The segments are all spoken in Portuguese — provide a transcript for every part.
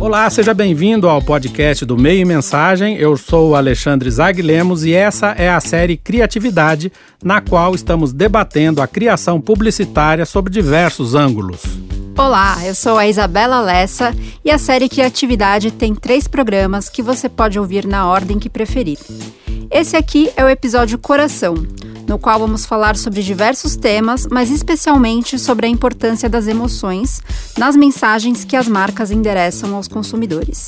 Olá, seja bem-vindo ao podcast do Meio e Mensagem. Eu sou o Alexandre Zag Lemos e essa é a série Criatividade, na qual estamos debatendo a criação publicitária sob diversos ângulos. Olá, eu sou a Isabela Lessa e a série Criatividade tem três programas que você pode ouvir na ordem que preferir. Esse aqui é o episódio Coração, no qual vamos falar sobre diversos temas, mas especialmente sobre a importância das emoções nas mensagens que as marcas endereçam aos consumidores.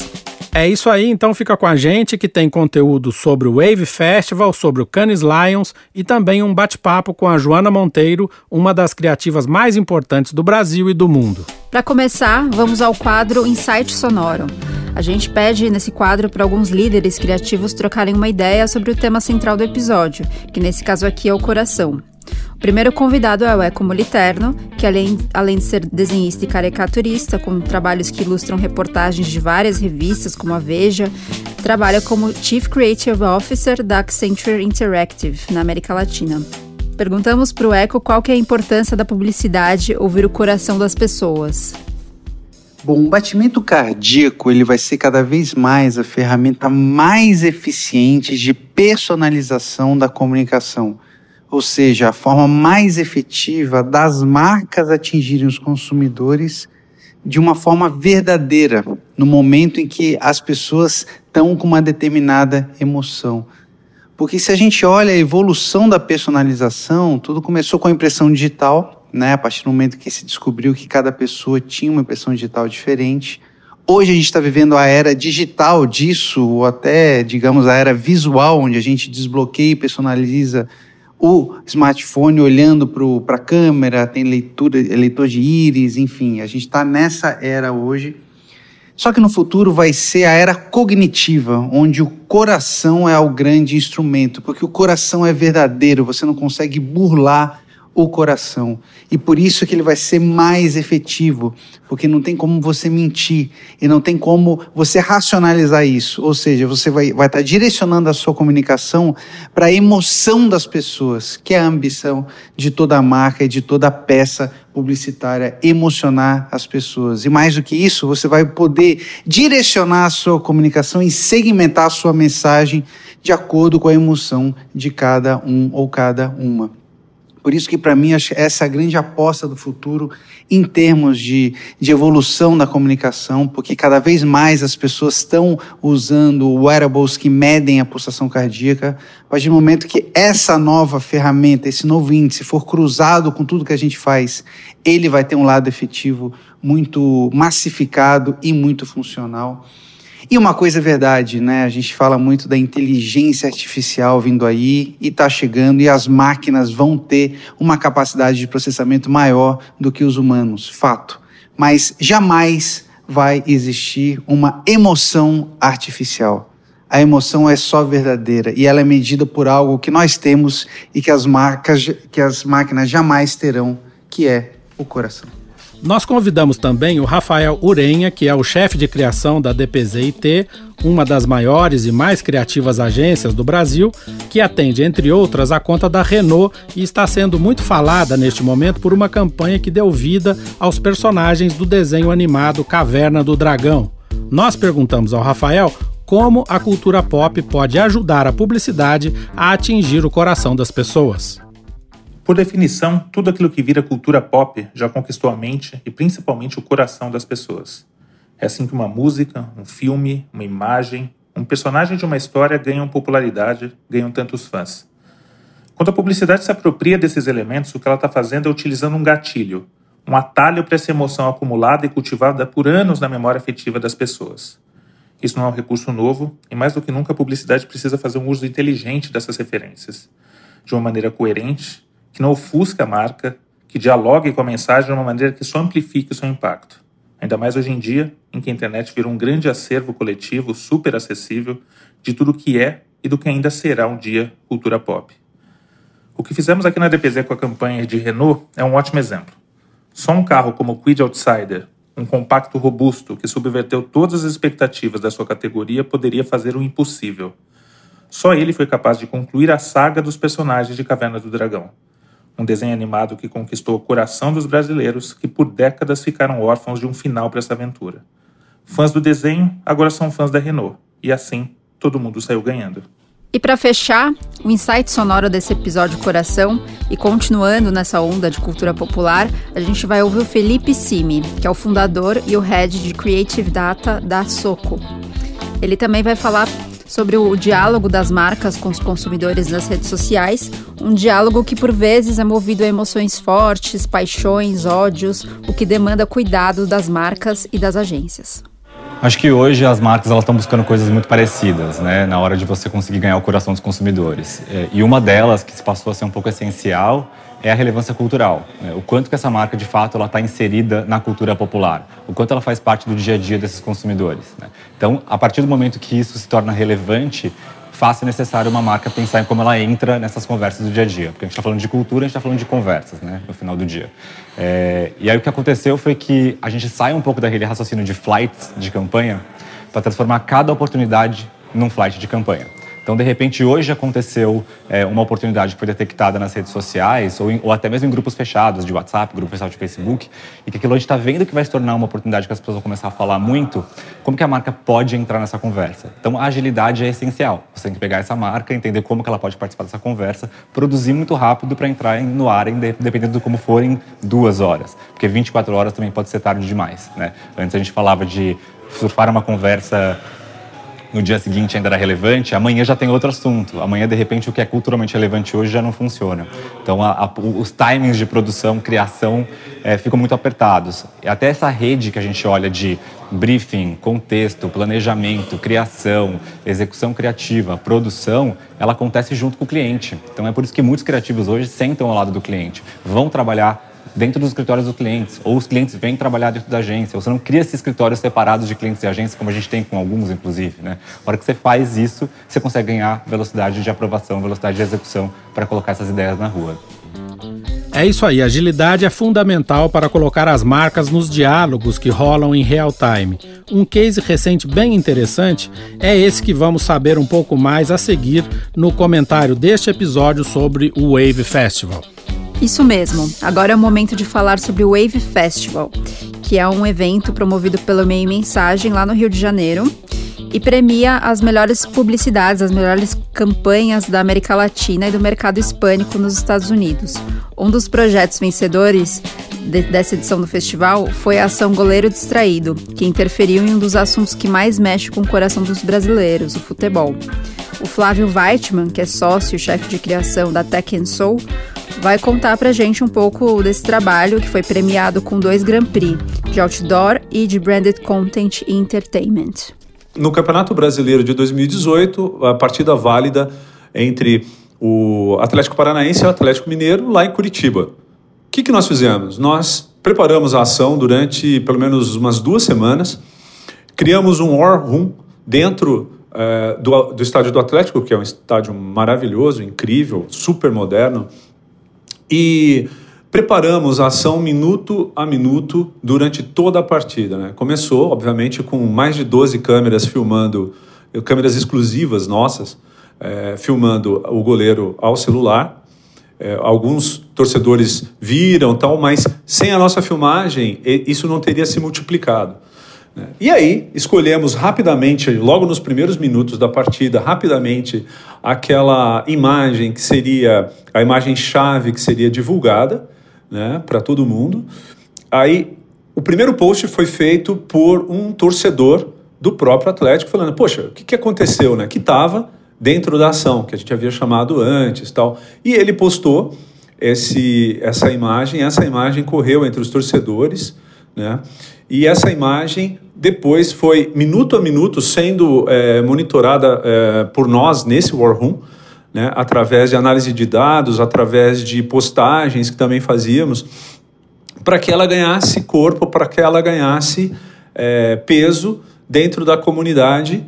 É isso aí, então fica com a gente que tem conteúdo sobre o Wave Festival, sobre o Cannes Lions e também um bate-papo com a Joana Monteiro, uma das criativas mais importantes do Brasil e do mundo. Para começar, vamos ao quadro Insight Sonoro. A gente pede nesse quadro para alguns líderes criativos trocarem uma ideia sobre o tema central do episódio, que nesse caso aqui é o coração. O primeiro convidado é o Eco Moliterno, que além, além de ser desenhista e caricaturista, com trabalhos que ilustram reportagens de várias revistas, como a Veja, trabalha como Chief Creative Officer da Accenture Interactive, na América Latina. Perguntamos para o Eco qual que é a importância da publicidade ouvir o coração das pessoas. Bom, o batimento cardíaco ele vai ser cada vez mais a ferramenta mais eficiente de personalização da comunicação ou seja, a forma mais efetiva das marcas atingirem os consumidores de uma forma verdadeira, no momento em que as pessoas estão com uma determinada emoção. Porque se a gente olha a evolução da personalização, tudo começou com a impressão digital, né? A partir do momento que se descobriu que cada pessoa tinha uma impressão digital diferente. Hoje a gente está vivendo a era digital disso, ou até, digamos, a era visual, onde a gente desbloqueia e personaliza o smartphone olhando para a câmera, tem leitura, leitor de íris, enfim, a gente está nessa era hoje. Só que no futuro vai ser a era cognitiva, onde o coração é o grande instrumento, porque o coração é verdadeiro, você não consegue burlar o coração. E por isso que ele vai ser mais efetivo, porque não tem como você mentir e não tem como você racionalizar isso. Ou seja, você vai, vai estar direcionando a sua comunicação para a emoção das pessoas, que é a ambição de toda a marca e de toda a peça publicitária, emocionar as pessoas. E mais do que isso, você vai poder direcionar a sua comunicação e segmentar a sua mensagem de acordo com a emoção de cada um ou cada uma. Por isso que para mim essa é a grande aposta do futuro em termos de, de evolução da comunicação, porque cada vez mais as pessoas estão usando wearables que medem a pulsação cardíaca. A partir do momento que essa nova ferramenta, esse novo índice for cruzado com tudo que a gente faz, ele vai ter um lado efetivo muito massificado e muito funcional. E uma coisa é verdade, né? A gente fala muito da inteligência artificial vindo aí e está chegando, e as máquinas vão ter uma capacidade de processamento maior do que os humanos, fato. Mas jamais vai existir uma emoção artificial. A emoção é só verdadeira e ela é medida por algo que nós temos e que as marcas, que as máquinas jamais terão, que é o coração. Nós convidamos também o Rafael Urenha, que é o chefe de criação da DPZ-IT, uma das maiores e mais criativas agências do Brasil, que atende, entre outras, a conta da Renault e está sendo muito falada neste momento por uma campanha que deu vida aos personagens do desenho animado Caverna do Dragão. Nós perguntamos ao Rafael como a cultura pop pode ajudar a publicidade a atingir o coração das pessoas. Por definição, tudo aquilo que vira cultura pop já conquistou a mente e principalmente o coração das pessoas. É assim que uma música, um filme, uma imagem, um personagem de uma história ganham popularidade, ganham tantos fãs. Quando a publicidade se apropria desses elementos, o que ela está fazendo é utilizando um gatilho, um atalho para essa emoção acumulada e cultivada por anos na memória afetiva das pessoas. Isso não é um recurso novo, e mais do que nunca a publicidade precisa fazer um uso inteligente dessas referências, de uma maneira coerente que não ofusque a marca, que dialogue com a mensagem de uma maneira que só amplifique o seu impacto. Ainda mais hoje em dia, em que a internet virou um grande acervo coletivo super acessível de tudo que é e do que ainda será um dia cultura pop. O que fizemos aqui na DPZ com a campanha de Renault é um ótimo exemplo. Só um carro como o Quid Outsider, um compacto robusto que subverteu todas as expectativas da sua categoria, poderia fazer o impossível. Só ele foi capaz de concluir a saga dos personagens de Caverna do Dragão um desenho animado que conquistou o coração dos brasileiros que por décadas ficaram órfãos de um final para essa aventura. Fãs do desenho agora são fãs da Renault, e assim todo mundo saiu ganhando. E para fechar, o insight sonoro desse episódio Coração e continuando nessa onda de cultura popular, a gente vai ouvir o Felipe Simi, que é o fundador e o head de Creative Data da Soco. Ele também vai falar sobre o diálogo das marcas com os consumidores nas redes sociais, um diálogo que por vezes é movido a emoções fortes, paixões, ódios, o que demanda cuidado das marcas e das agências. Acho que hoje as marcas elas estão buscando coisas muito parecidas, né, na hora de você conseguir ganhar o coração dos consumidores. É, e uma delas que se passou a ser um pouco essencial é a relevância cultural. Né? O quanto que essa marca, de fato, ela está inserida na cultura popular. O quanto ela faz parte do dia a dia desses consumidores. Né? Então, a partir do momento que isso se torna relevante, faz necessário uma marca pensar em como ela entra nessas conversas do dia a dia. Porque a gente está falando de cultura, a gente está falando de conversas, né? No final do dia. É... E aí o que aconteceu foi que a gente sai um pouco daquele raciocínio de flights de campanha para transformar cada oportunidade num flight de campanha. Então, de repente, hoje aconteceu é, uma oportunidade que foi detectada nas redes sociais, ou, em, ou, até mesmo em grupos fechados de WhatsApp, grupo fechado de Facebook, e que aquilo a gente está vendo que vai se tornar uma oportunidade que as pessoas vão começar a falar muito, como que a marca pode entrar nessa conversa? Então, a agilidade é essencial. Você tem que pegar essa marca, entender como que ela pode participar dessa conversa, produzir muito rápido para entrar no ar, dependendo de como forem duas horas. Porque 24 horas também pode ser tarde demais. Né? Antes a gente falava de surfar uma conversa no dia seguinte ainda era relevante, amanhã já tem outro assunto. Amanhã, de repente, o que é culturalmente relevante hoje já não funciona. Então, a, a, os timings de produção, criação, é, ficam muito apertados. E até essa rede que a gente olha de briefing, contexto, planejamento, criação, execução criativa, produção, ela acontece junto com o cliente. Então, é por isso que muitos criativos hoje sentam ao lado do cliente, vão trabalhar dentro dos escritórios dos clientes, ou os clientes vêm trabalhar dentro da agência, você não cria esses escritórios separados de clientes e agências, como a gente tem com alguns, inclusive. Né? Hora que você faz isso, você consegue ganhar velocidade de aprovação, velocidade de execução para colocar essas ideias na rua. É isso aí, agilidade é fundamental para colocar as marcas nos diálogos que rolam em real time. Um case recente bem interessante é esse que vamos saber um pouco mais a seguir no comentário deste episódio sobre o Wave Festival. Isso mesmo. Agora é o momento de falar sobre o Wave Festival, que é um evento promovido pelo Meio Mensagem lá no Rio de Janeiro e premia as melhores publicidades, as melhores campanhas da América Latina e do mercado hispânico nos Estados Unidos. Um dos projetos vencedores de, dessa edição do festival foi a ação Goleiro Distraído, que interferiu em um dos assuntos que mais mexe com o coração dos brasileiros, o futebol. O Flávio Weitman, que é sócio e chefe de criação da Tech Soul, vai contar pra gente um pouco desse trabalho que foi premiado com dois Grand Prix, de Outdoor e de Branded Content e Entertainment. No Campeonato Brasileiro de 2018, a partida válida entre o Atlético Paranaense e o Atlético Mineiro lá em Curitiba. O que, que nós fizemos? Nós preparamos a ação durante pelo menos umas duas semanas, criamos um War Room dentro é, do, do estádio do Atlético, que é um estádio maravilhoso, incrível, super moderno, e preparamos a ação minuto a minuto durante toda a partida. Né? Começou, obviamente, com mais de 12 câmeras filmando, câmeras exclusivas nossas, é, filmando o goleiro ao celular. É, alguns torcedores viram, tal, mas sem a nossa filmagem, isso não teria se multiplicado. E aí, escolhemos rapidamente, logo nos primeiros minutos da partida, rapidamente, aquela imagem que seria a imagem-chave que seria divulgada né, para todo mundo. Aí, o primeiro post foi feito por um torcedor do próprio Atlético, falando: Poxa, o que, que aconteceu? Né? Que estava dentro da ação, que a gente havia chamado antes tal. E ele postou esse, essa imagem, essa imagem correu entre os torcedores, né? E essa imagem depois foi minuto a minuto sendo é, monitorada é, por nós nesse War Room, né, através de análise de dados, através de postagens que também fazíamos, para que ela ganhasse corpo, para que ela ganhasse é, peso dentro da comunidade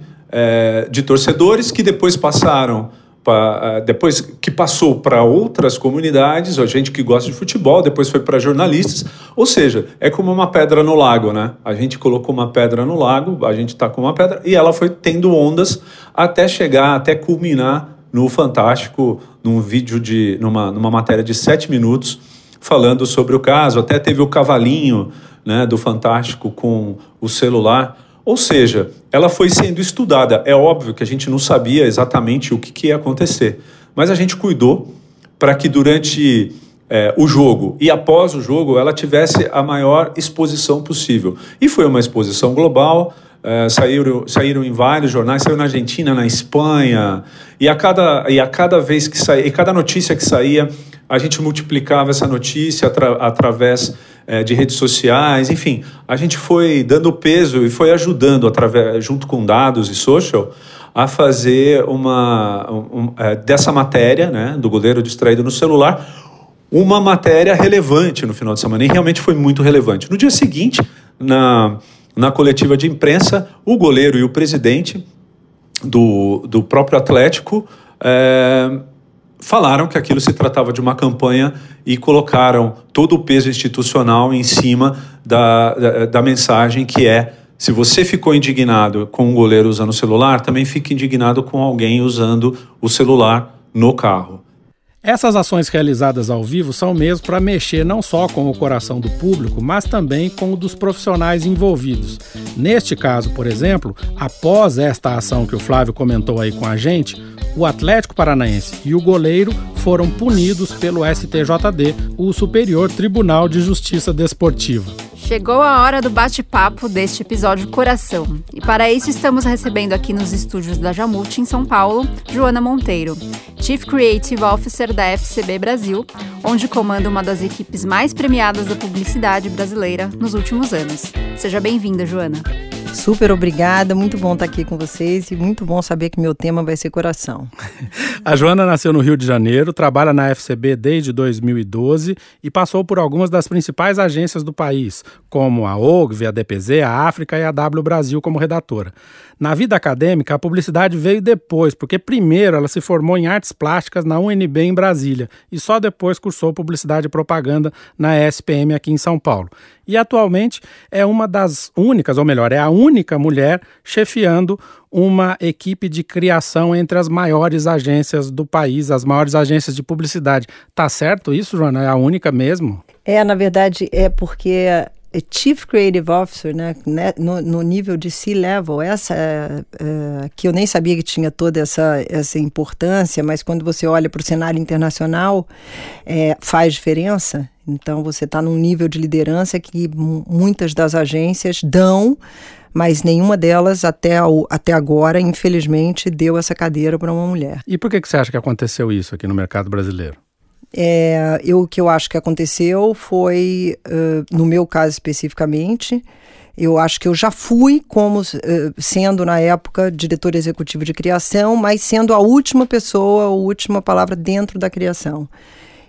de torcedores que depois passaram pra, depois que passou para outras comunidades, a gente que gosta de futebol, depois foi para jornalistas, ou seja, é como uma pedra no lago, né? A gente colocou uma pedra no lago, a gente está com uma pedra e ela foi tendo ondas até chegar, até culminar no Fantástico, num vídeo de. numa, numa matéria de sete minutos, falando sobre o caso. Até teve o cavalinho né, do Fantástico com o celular. Ou seja, ela foi sendo estudada. É óbvio que a gente não sabia exatamente o que, que ia acontecer, mas a gente cuidou para que durante é, o jogo e após o jogo ela tivesse a maior exposição possível. E foi uma exposição global. É, saíram, saíram em vários jornais, saiu na Argentina, na Espanha, e a cada, e a cada vez que saía, e cada notícia que saía, a gente multiplicava essa notícia atra, através é, de redes sociais, enfim, a gente foi dando peso e foi ajudando, através, junto com dados e social, a fazer uma um, é, dessa matéria, né, do goleiro distraído no celular, uma matéria relevante no final de semana. E realmente foi muito relevante. No dia seguinte, na, na coletiva de imprensa, o goleiro e o presidente do, do próprio Atlético é, falaram que aquilo se tratava de uma campanha e colocaram todo o peso institucional em cima da, da, da mensagem que é se você ficou indignado com um goleiro usando o celular, também fique indignado com alguém usando o celular no carro. Essas ações realizadas ao vivo são mesmo para mexer não só com o coração do público, mas também com o dos profissionais envolvidos. Neste caso, por exemplo, após esta ação que o Flávio comentou aí com a gente, o Atlético Paranaense e o goleiro foram punidos pelo STJD, o Superior Tribunal de Justiça Desportiva. Chegou a hora do bate-papo deste episódio Coração. E para isso estamos recebendo aqui nos estúdios da Jamute, em São Paulo, Joana Monteiro, Chief Creative Officer da FCB Brasil, onde comanda uma das equipes mais premiadas da publicidade brasileira nos últimos anos. Seja bem-vinda, Joana. Super obrigada, muito bom estar aqui com vocês e muito bom saber que meu tema vai ser coração. a Joana nasceu no Rio de Janeiro, trabalha na FCB desde 2012 e passou por algumas das principais agências do país, como a OGV, a DPZ, a África e a W Brasil como redatora. Na vida acadêmica, a publicidade veio depois, porque primeiro ela se formou em artes plásticas na UNB em Brasília e só depois cursou publicidade e propaganda na SPM aqui em São Paulo. E atualmente é uma das únicas, ou melhor, é a única mulher chefiando uma equipe de criação entre as maiores agências do país, as maiores agências de publicidade. Tá certo isso, Joana? É a única mesmo? É, na verdade, é porque Chief Creative Officer, né, né, no, no nível de C-level, essa é, é, que eu nem sabia que tinha toda essa, essa importância, mas quando você olha para o cenário internacional, é, faz diferença. Então você está num nível de liderança que muitas das agências dão, mas nenhuma delas até, até agora, infelizmente, deu essa cadeira para uma mulher. E por que, que você acha que aconteceu isso aqui no mercado brasileiro? É, eu, o que eu acho que aconteceu foi, uh, no meu caso especificamente, eu acho que eu já fui como uh, sendo na época diretor executivo de criação, mas sendo a última pessoa, a última palavra dentro da criação.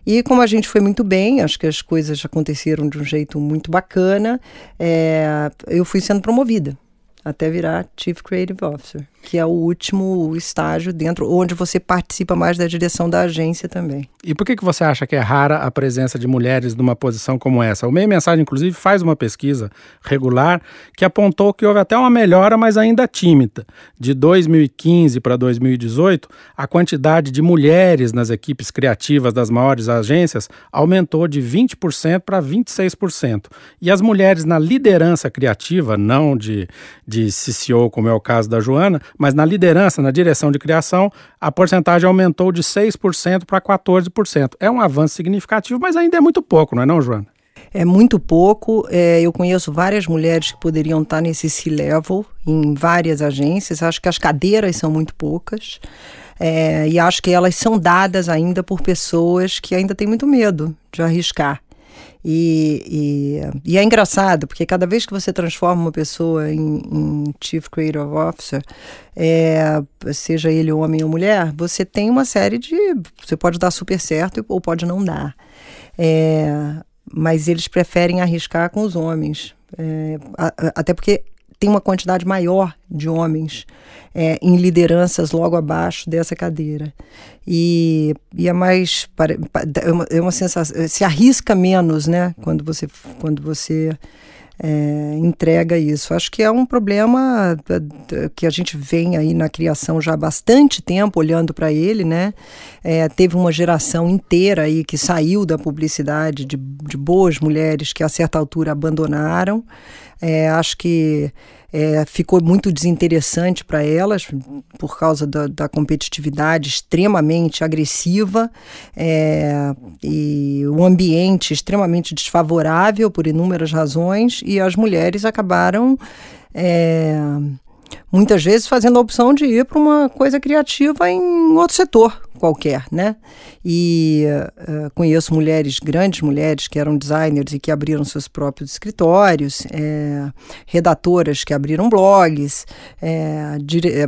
E como a gente foi muito bem, acho que as coisas aconteceram de um jeito muito bacana, é, eu fui sendo promovida até virar Chief Creative Officer que é o último estágio dentro, onde você participa mais da direção da agência também. E por que, que você acha que é rara a presença de mulheres numa posição como essa? O Meio Mensagem, inclusive, faz uma pesquisa regular que apontou que houve até uma melhora, mas ainda tímida. De 2015 para 2018, a quantidade de mulheres nas equipes criativas das maiores agências aumentou de 20% para 26%. E as mulheres na liderança criativa, não de, de CCO, como é o caso da Joana, mas na liderança, na direção de criação, a porcentagem aumentou de 6% para 14%. É um avanço significativo, mas ainda é muito pouco, não é não, Joana? É muito pouco. É, eu conheço várias mulheres que poderiam estar nesse C-level em várias agências. Acho que as cadeiras são muito poucas. É, e acho que elas são dadas ainda por pessoas que ainda têm muito medo de arriscar. E, e, e, é engraçado, porque cada vez que você transforma uma pessoa em, em Chief Creative Officer, é, seja ele homem ou mulher, você tem uma série de. Você pode dar super certo ou pode não dar. É, mas eles preferem arriscar com os homens. É, até porque tem uma quantidade maior de homens é, em lideranças logo abaixo dessa cadeira. E, e é mais. É uma, é uma sensação. Se arrisca menos, né? Quando você. Quando você é, entrega isso. Acho que é um problema que a gente vem aí na criação já há bastante tempo olhando para ele, né? É, teve uma geração inteira aí que saiu da publicidade de, de boas mulheres que a certa altura abandonaram. É, acho que é, ficou muito desinteressante para elas por causa da, da competitividade extremamente agressiva é, e o ambiente extremamente desfavorável por inúmeras razões e as mulheres acabaram é, muitas vezes fazendo a opção de ir para uma coisa criativa em outro setor qualquer, né? E uh, conheço mulheres, grandes mulheres que eram designers e que abriram seus próprios escritórios, é, redatoras que abriram blogs, é,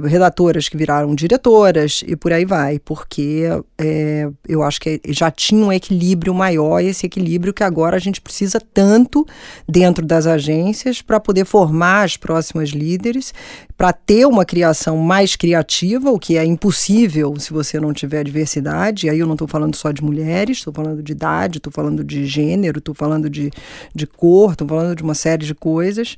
redatoras que viraram diretoras e por aí vai, porque é, eu acho que já tinha um equilíbrio maior, esse equilíbrio que agora a gente precisa tanto dentro das agências para poder formar as próximas líderes, para ter uma criação mais criativa, o que é impossível se você não tiver diversidade, aí eu não estou falando só de mulheres, estou falando de idade, estou falando de gênero, estou falando de, de cor, estou falando de uma série de coisas.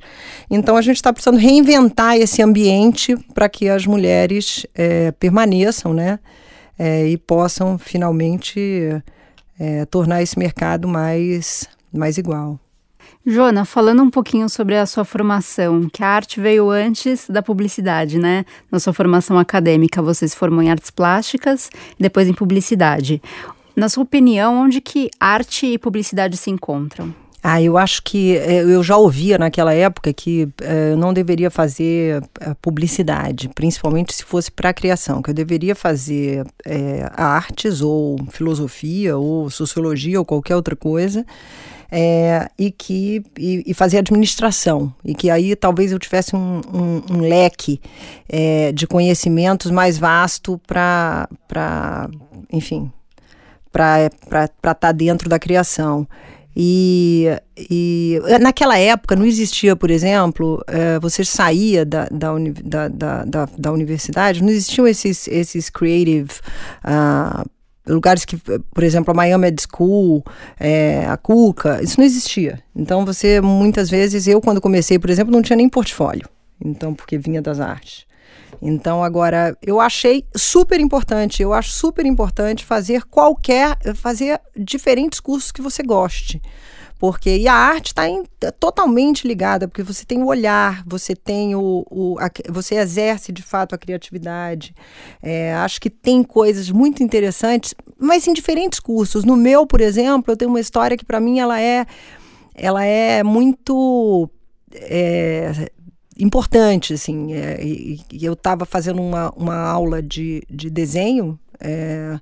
Então a gente está precisando reinventar esse ambiente para que as mulheres é, permaneçam, né? É, e possam finalmente é, tornar esse mercado mais, mais igual. Jona, falando um pouquinho sobre a sua formação, que a arte veio antes da publicidade, né? Na sua formação acadêmica, você se formou em artes plásticas depois em publicidade. Na sua opinião, onde que arte e publicidade se encontram? Ah, eu acho que é, eu já ouvia naquela época que é, eu não deveria fazer é, publicidade, principalmente se fosse para a criação, que eu deveria fazer é, artes ou filosofia ou sociologia ou qualquer outra coisa é, e que e, e, fazer administração. E que aí talvez eu tivesse um, um, um leque é, de conhecimentos mais vasto para enfim para estar tá dentro da criação. E, e naquela época não existia, por exemplo, é, você saía da, da, da, da, da, universidade, não existiam esses, esses creative uh, lugares que, por exemplo, a Miami Ed School, é, a Cuca, isso não existia. Então você, muitas vezes, eu quando comecei, por exemplo, não tinha nem portfólio. Então, porque vinha das artes. Então, agora, eu achei super importante, eu acho super importante fazer qualquer, fazer diferentes cursos que você goste. Porque, e a arte está tá totalmente ligada, porque você tem o olhar, você tem o. o a, você exerce de fato a criatividade. É, acho que tem coisas muito interessantes, mas em diferentes cursos. No meu, por exemplo, eu tenho uma história que para mim ela é, ela é muito. É, importante, assim, é, e, e, eu estava fazendo uma, uma aula de, de desenho, é,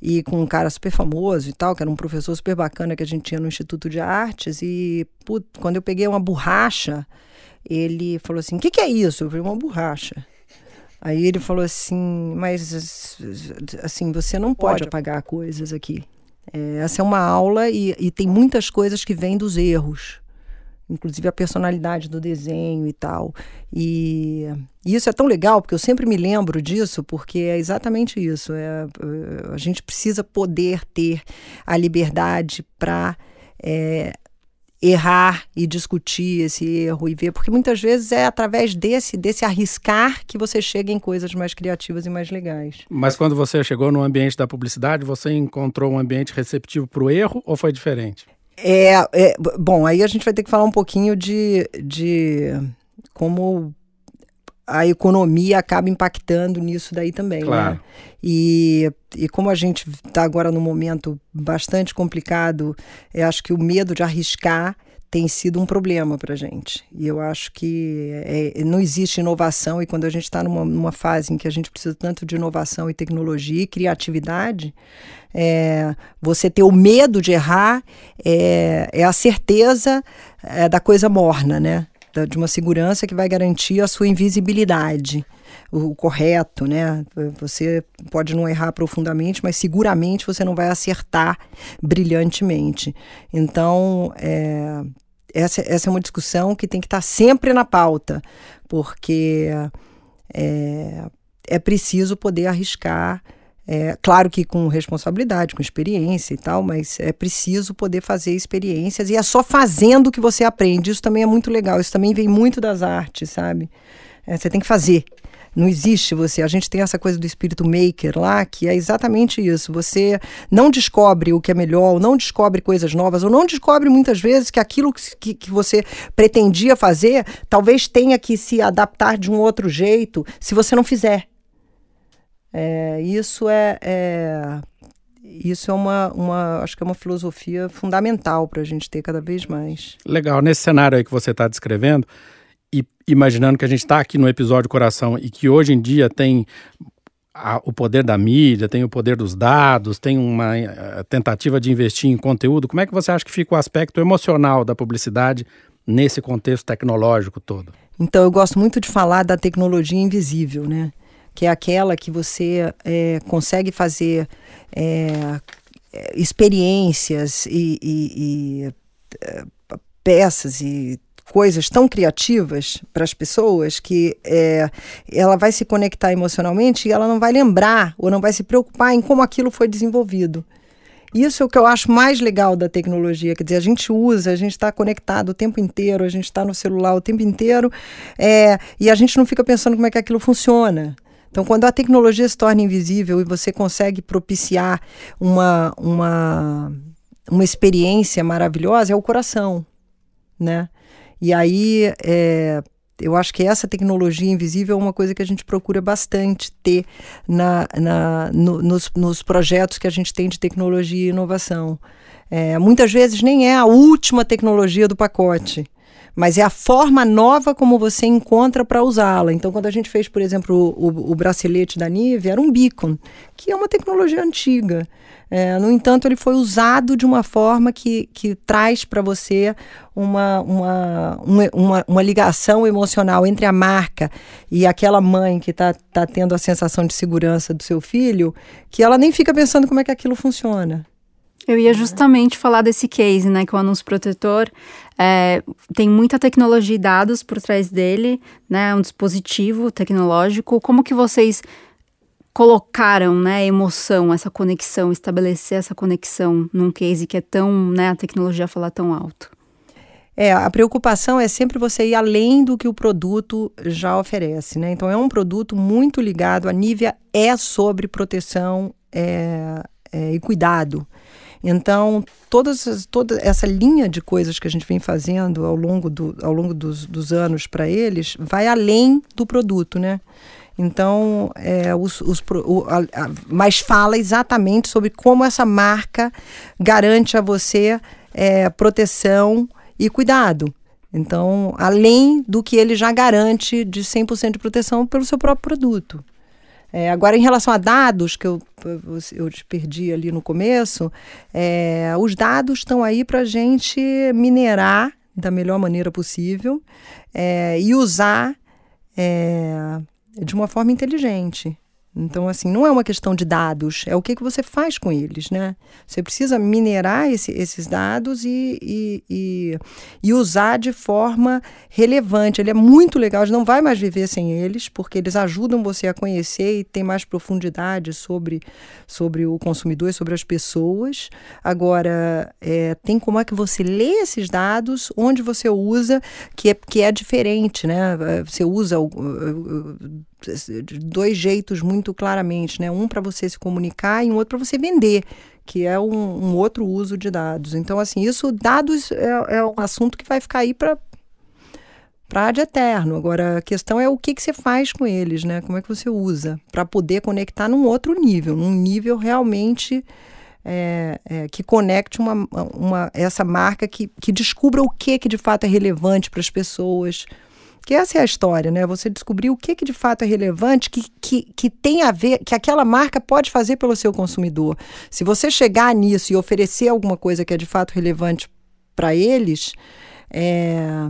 e com um cara super famoso e tal, que era um professor super bacana que a gente tinha no Instituto de Artes. E put, quando eu peguei uma borracha, ele falou assim: O que, que é isso? Eu falei: Uma borracha. Aí ele falou assim: Mas assim, você não pode apagar coisas aqui. É, essa é uma aula e, e tem muitas coisas que vêm dos erros inclusive a personalidade do desenho e tal. E, e, isso é tão legal, porque eu sempre me lembro disso, porque é exatamente isso. É, é a gente precisa poder ter a liberdade para é, errar e discutir esse erro e ver, porque muitas vezes é através desse, desse arriscar que você chega em coisas mais criativas e mais legais. Mas quando você chegou no ambiente da publicidade, você encontrou um ambiente receptivo para o erro ou foi diferente? É, é, bom, aí a gente vai ter que falar um pouquinho de, de como a economia acaba impactando nisso daí também, né? claro. né? E, e como a gente está agora num momento bastante complicado, eu acho que o medo de arriscar tem sido um problema para a gente. E eu acho que é, não existe inovação, e quando a gente está numa, numa, fase em que a gente precisa tanto de inovação e tecnologia e criatividade, é, você ter o medo de errar é, é a certeza é, da coisa morna, né? De uma segurança que vai garantir a sua invisibilidade o, correto, né? Você pode não errar profundamente, mas seguramente você não vai acertar brilhantemente. Então, é, essa, essa é uma discussão que tem que estar sempre na pauta, porque é, é preciso poder arriscar É, claro que com responsabilidade, com experiência e tal, mas é preciso poder fazer experiências e é só fazendo que você aprende. Isso também é muito legal, isso também vem muito das artes, sabe? É, você tem que fazer. Não existe você. A gente tem essa coisa do espírito maker lá, que é exatamente isso. Você não descobre o que é melhor, ou não descobre coisas novas, ou não descobre muitas vezes que aquilo que, que você pretendia fazer talvez tenha que se adaptar de um outro jeito se você não fizer. É, isso é, é, isso é uma, uma, acho que é uma filosofia fundamental para a gente ter cada vez mais. Legal. Nesse cenário aí que você está descrevendo, e imaginando que a gente está aqui no episódio Coração e que hoje em dia tem a, o poder da mídia, tem o poder dos dados, tem uma a, eh, tentativa de investir em conteúdo, como é que você acha que fica o aspecto emocional da publicidade nesse contexto tecnológico todo? Então, eu gosto muito de falar da tecnologia invisível, né? Que é aquela que você é, consegue fazer é, experiências e, e, e peças e coisas tão criativas para as pessoas que é, ela vai se conectar emocionalmente e ela não vai lembrar ou não vai se preocupar em como aquilo foi desenvolvido. Isso é o que eu acho mais legal da tecnologia, quer dizer, a gente usa, a gente está conectado o tempo inteiro, a gente está no celular o tempo inteiro é, e a gente não fica pensando como é que aquilo funciona. Então, quando a tecnologia se torna invisível e você consegue propiciar uma, uma, uma experiência maravilhosa, é o coração, né? E aí, é, eu acho que essa tecnologia invisível é uma coisa que a gente procura bastante ter na, na, no, nos, nos projetos que a gente tem de tecnologia e inovação. É, muitas vezes nem é a última tecnologia do pacote mas é a forma nova como você encontra para usá-la. Então, quando a gente fez, por exemplo, o, o, o bracelete da Nive, era um beacon, que é uma tecnologia antiga. É, no entanto, ele foi usado de uma forma que, que traz para você uma, uma, uma, uma, ligação emocional entre a marca e aquela mãe que está tá tendo a sensação de segurança do seu filho, que ela nem fica pensando como é que aquilo funciona. Eu ia justamente falar desse case, né? Que o anúncio protetor é, tem muita tecnologia e dados por trás dele, né? Um dispositivo tecnológico. Como que vocês colocaram, né, emoção, essa conexão, estabelecer essa conexão num case que é tão, né, a tecnologia falar tão alto? É, a preocupação é sempre você ir além do que o produto já oferece, né? Então é um produto muito ligado, a Nivea é sobre proteção é, é, e cuidado. Então, todas, toda essa linha de coisas que a gente vem fazendo ao longo, do, ao longo dos, dos anos para eles vai além do produto, né? Então, é, os, os, o, a, a, mas fala exatamente sobre como essa marca garante a você é, proteção e cuidado. Então, além do que ele já garante de 100% de proteção pelo seu próprio produto. É, agora, em relação a dados, que eu, eu te perdi ali no começo, é, os dados estão aí para a gente minerar da melhor maneira possível é, e usar é, de uma forma inteligente. Então, assim, não é uma questão de dados, é o que, que você faz com eles, né? Você precisa minerar esse, esses dados e, e, e, e, usar de forma relevante. Ele é muito legal, a gente não vai mais viver sem eles, porque eles ajudam você a conhecer e ter mais profundidade sobre, sobre o consumidor e sobre as pessoas. Agora, é, tem como é que você lê esses dados, onde você usa, que é, que é diferente, né? Você usa dois jeitos muito claramente, né? Um para você se comunicar e um outro para você vender, que é um, um, outro uso de dados. Então, assim, isso, dados é, é um assunto que vai ficar aí para para de eterno. Agora, a questão é o que, que você faz com eles, né? Como é que você usa para poder conectar num outro nível, num nível realmente é, é, que conecte uma, uma, essa marca que, que descubra o que, que de fato é relevante para as pessoas, que essa é a história, né? Você descobrir o que, que de fato é relevante, que, que, que tem a ver, que aquela marca pode fazer pelo seu consumidor. Se você chegar nisso e oferecer alguma coisa que é de fato relevante para eles, é,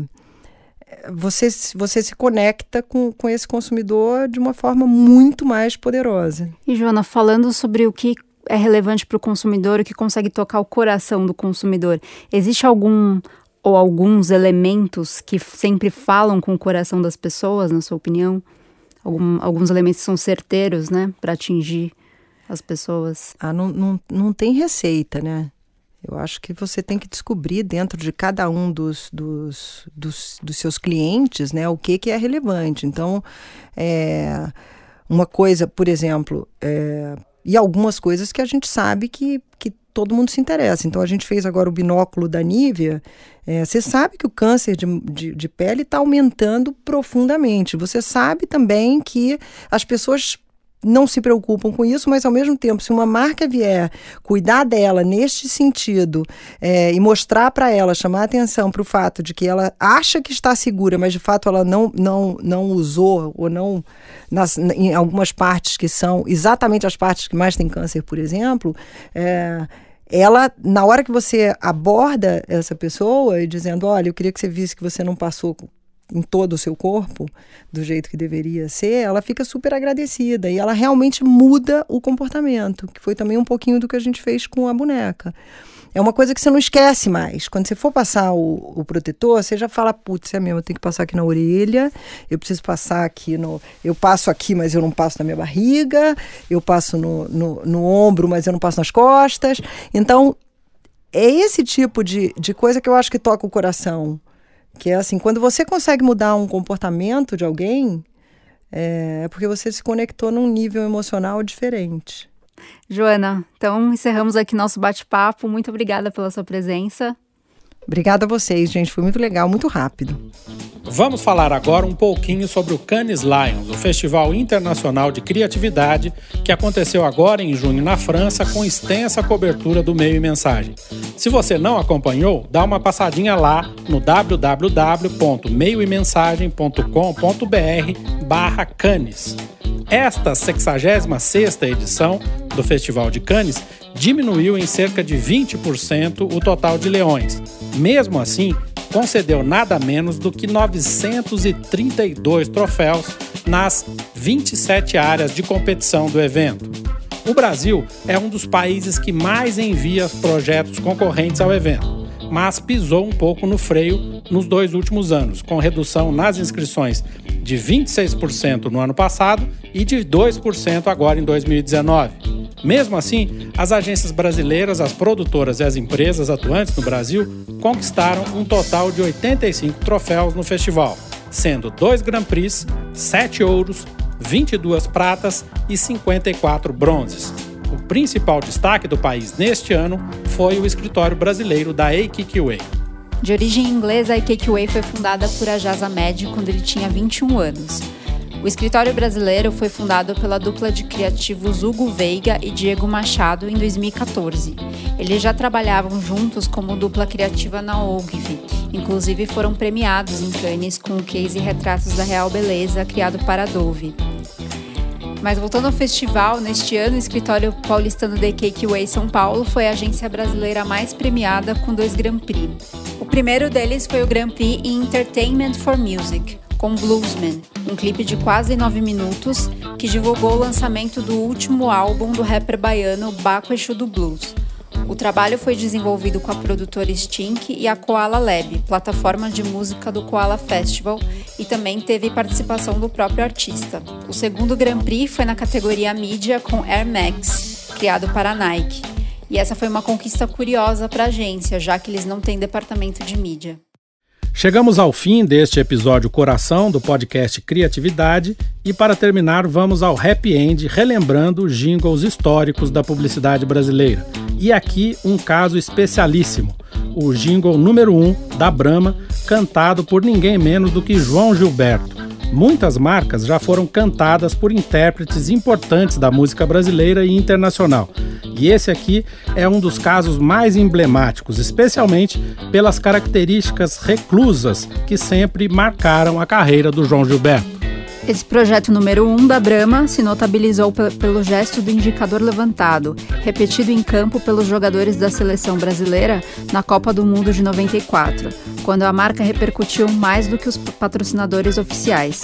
você, você se conecta com, com esse consumidor de uma forma muito mais poderosa. E, Joana, falando sobre o que é relevante para o consumidor, o que consegue tocar o coração do consumidor, existe algum ou alguns elementos que sempre falam com o coração das pessoas, na sua opinião? Algum, alguns elementos são certeiros, né, para atingir as pessoas? Ah, não, não, não tem receita, né? Eu acho que você tem que descobrir dentro de cada um dos, dos, dos, dos seus clientes né, o que, que é relevante. Então, é, uma coisa, por exemplo, é, e algumas coisas que a gente sabe que, que todo mundo se interessa. Então, a gente fez agora o binóculo da Nívea. É, você sabe que o câncer de, de, de pele está aumentando profundamente. Você sabe também que as pessoas não se preocupam com isso, mas ao mesmo tempo, se uma marca vier cuidar dela neste sentido é, e mostrar para ela, chamar atenção para o fato de que ela acha que está segura, mas de fato ela não, não, não usou ou não nas, em algumas partes que são exatamente as partes que mais têm câncer, por exemplo, é, ela, na hora que você aborda essa pessoa e dizendo, olha, eu queria que você visse que você não passou em todo o seu corpo, do jeito que deveria ser, ela fica super agradecida e ela realmente muda o comportamento, que foi também um pouquinho do que a gente fez com a boneca. É uma coisa que você não esquece mais. Quando você for passar o, o protetor, você já fala, putz, é mesmo, eu tenho que passar aqui na orelha, eu preciso passar aqui no. Eu passo aqui, mas eu não passo na minha barriga, eu passo no, no, no ombro, mas eu não passo nas costas. Então, é esse tipo de, de coisa que eu acho que toca o coração que é assim, quando você consegue mudar um comportamento de alguém, é, é porque você se conectou num nível emocional diferente. Joana, então encerramos aqui nosso bate-papo. Muito obrigada pela sua presença. Obrigada a vocês, gente. Foi muito legal, muito rápido. Vamos falar agora um pouquinho sobre o Cannes Lions, o Festival Internacional de Criatividade, que aconteceu agora em junho na França, com extensa cobertura do meio e mensagem. Se você não acompanhou, dá uma passadinha lá no www.meioemensagem.com.br barra Cannes. Esta 66ª edição do Festival de Cannes diminuiu em cerca de 20% o total de leões. Mesmo assim, concedeu nada menos do que 932 troféus nas 27 áreas de competição do evento. O Brasil é um dos países que mais envia projetos concorrentes ao evento, mas pisou um pouco no freio nos dois últimos anos, com redução nas inscrições de 26% no ano passado e de 2% agora em 2019. Mesmo assim, as agências brasileiras, as produtoras e as empresas atuantes no Brasil conquistaram um total de 85 troféus no festival, sendo dois Grand Prix, sete ouros, 22 pratas e 54 bronzes. O principal destaque do país neste ano foi o escritório brasileiro da AKQA. De origem inglesa, a AKQA foi fundada por Ajaz Ahmed quando ele tinha 21 anos. O escritório brasileiro foi fundado pela dupla de criativos Hugo Veiga e Diego Machado em 2014. Eles já trabalhavam juntos como dupla criativa na Ogilvy, inclusive foram premiados em Cannes com o case Retratos da Real Beleza, criado para a Dove. Mas voltando ao festival, neste ano o escritório paulistano The Cake Way São Paulo foi a agência brasileira mais premiada com dois Grand Prix. O primeiro deles foi o Grand Prix Entertainment for Music, com Bluesman, um clipe de quase nove minutos que divulgou o lançamento do último álbum do rapper baiano Baco Exu do Blues. O trabalho foi desenvolvido com a produtora Stink e a Koala Lab, plataforma de música do Koala Festival, e também teve participação do próprio artista. O segundo Grand Prix foi na categoria mídia com Air Max, criado para a Nike. E essa foi uma conquista curiosa para a agência, já que eles não têm departamento de mídia. Chegamos ao fim deste episódio Coração do podcast Criatividade e para terminar vamos ao happy end relembrando jingles históricos da publicidade brasileira. E aqui um caso especialíssimo, o jingle número 1 um da Brahma, cantado por ninguém menos do que João Gilberto. Muitas marcas já foram cantadas por intérpretes importantes da música brasileira e internacional. E esse aqui é um dos casos mais emblemáticos, especialmente pelas características reclusas que sempre marcaram a carreira do João Gilberto. Esse projeto número 1 um da Brahma se notabilizou pelo gesto do indicador levantado, repetido em campo pelos jogadores da seleção brasileira na Copa do Mundo de 94, quando a marca repercutiu mais do que os patrocinadores oficiais.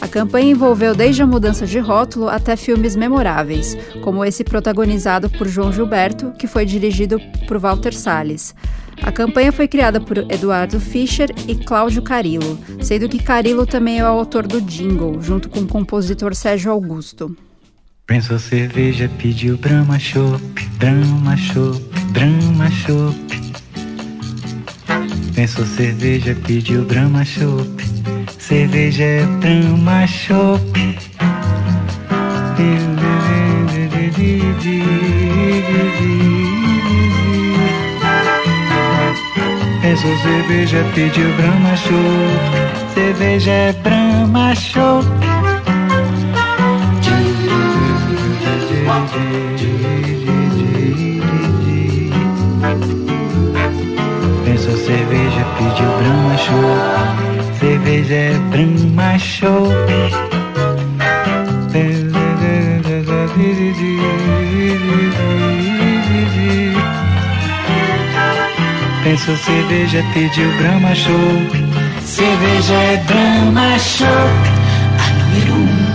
A campanha envolveu desde a mudança de rótulo até filmes memoráveis, como esse protagonizado por João Gilberto, que foi dirigido por Walter Salles. A campanha foi criada por Eduardo Fischer e Cláudio Carillo, sendo que Carillo também é o autor do jingle, junto com o compositor Sérgio Augusto. Pensou cerveja, pediu Brahma Chopp, Brahma Chopp, Brahma Chopp. Pensou cerveja, pediu Brahma Chopp, cerveja é Brahma Chopp. Pensou cerveja, pediu Brahma Chopp, cerveja é Brahma Chopp. Pensou cerveja, pediu Brahma Show. Cerveja é Brahma Show. Pensou cerveja, pediu Brahma Show. Cerveja é Brahma Show. A número um.